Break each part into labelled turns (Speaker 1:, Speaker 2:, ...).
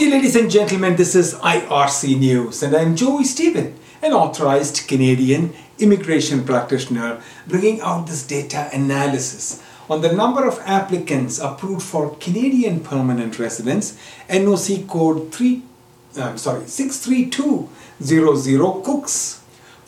Speaker 1: day, ladies and gentlemen. This is IRC News, and I'm Joy Stephen, an authorized Canadian immigration practitioner, bringing out this data analysis on the number of applicants approved for Canadian permanent residence, NOC code 3, I'm sorry, 63200 Cooks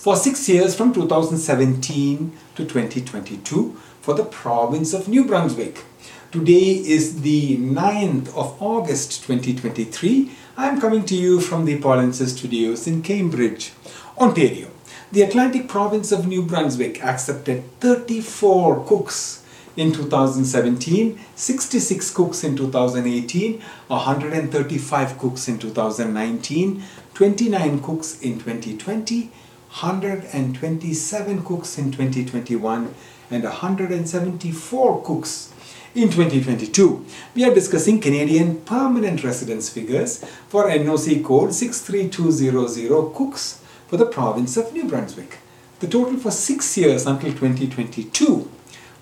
Speaker 1: for six years from 2017 to 2022 for the province of New Brunswick. Today is the 9th of August 2023. I am coming to you from the Polinsys Studios in Cambridge, Ontario. The Atlantic province of New Brunswick accepted 34 cooks in 2017, 66 cooks in 2018, 135 cooks in 2019, 29 cooks in 2020, 127 cooks in 2021, and 174 cooks in 2022. We are discussing Canadian permanent residence figures for NOC code 63200 Cooks for the province of New Brunswick. The total for six years until 2022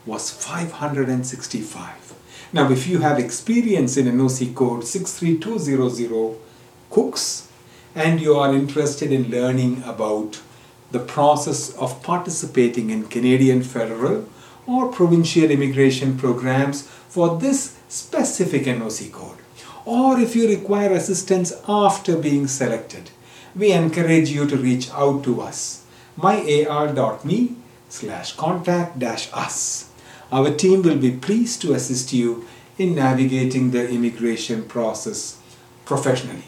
Speaker 1: was 565. Now, if you have experience in NOC code 63200 Cooks and you are interested in learning about the process of participating in Canadian federal or provincial immigration programs for this specific NOC code. Or if you require assistance after being selected, we encourage you to reach out to us, myar.me slash contact dash us. Our team will be pleased to assist you in navigating the immigration process professionally.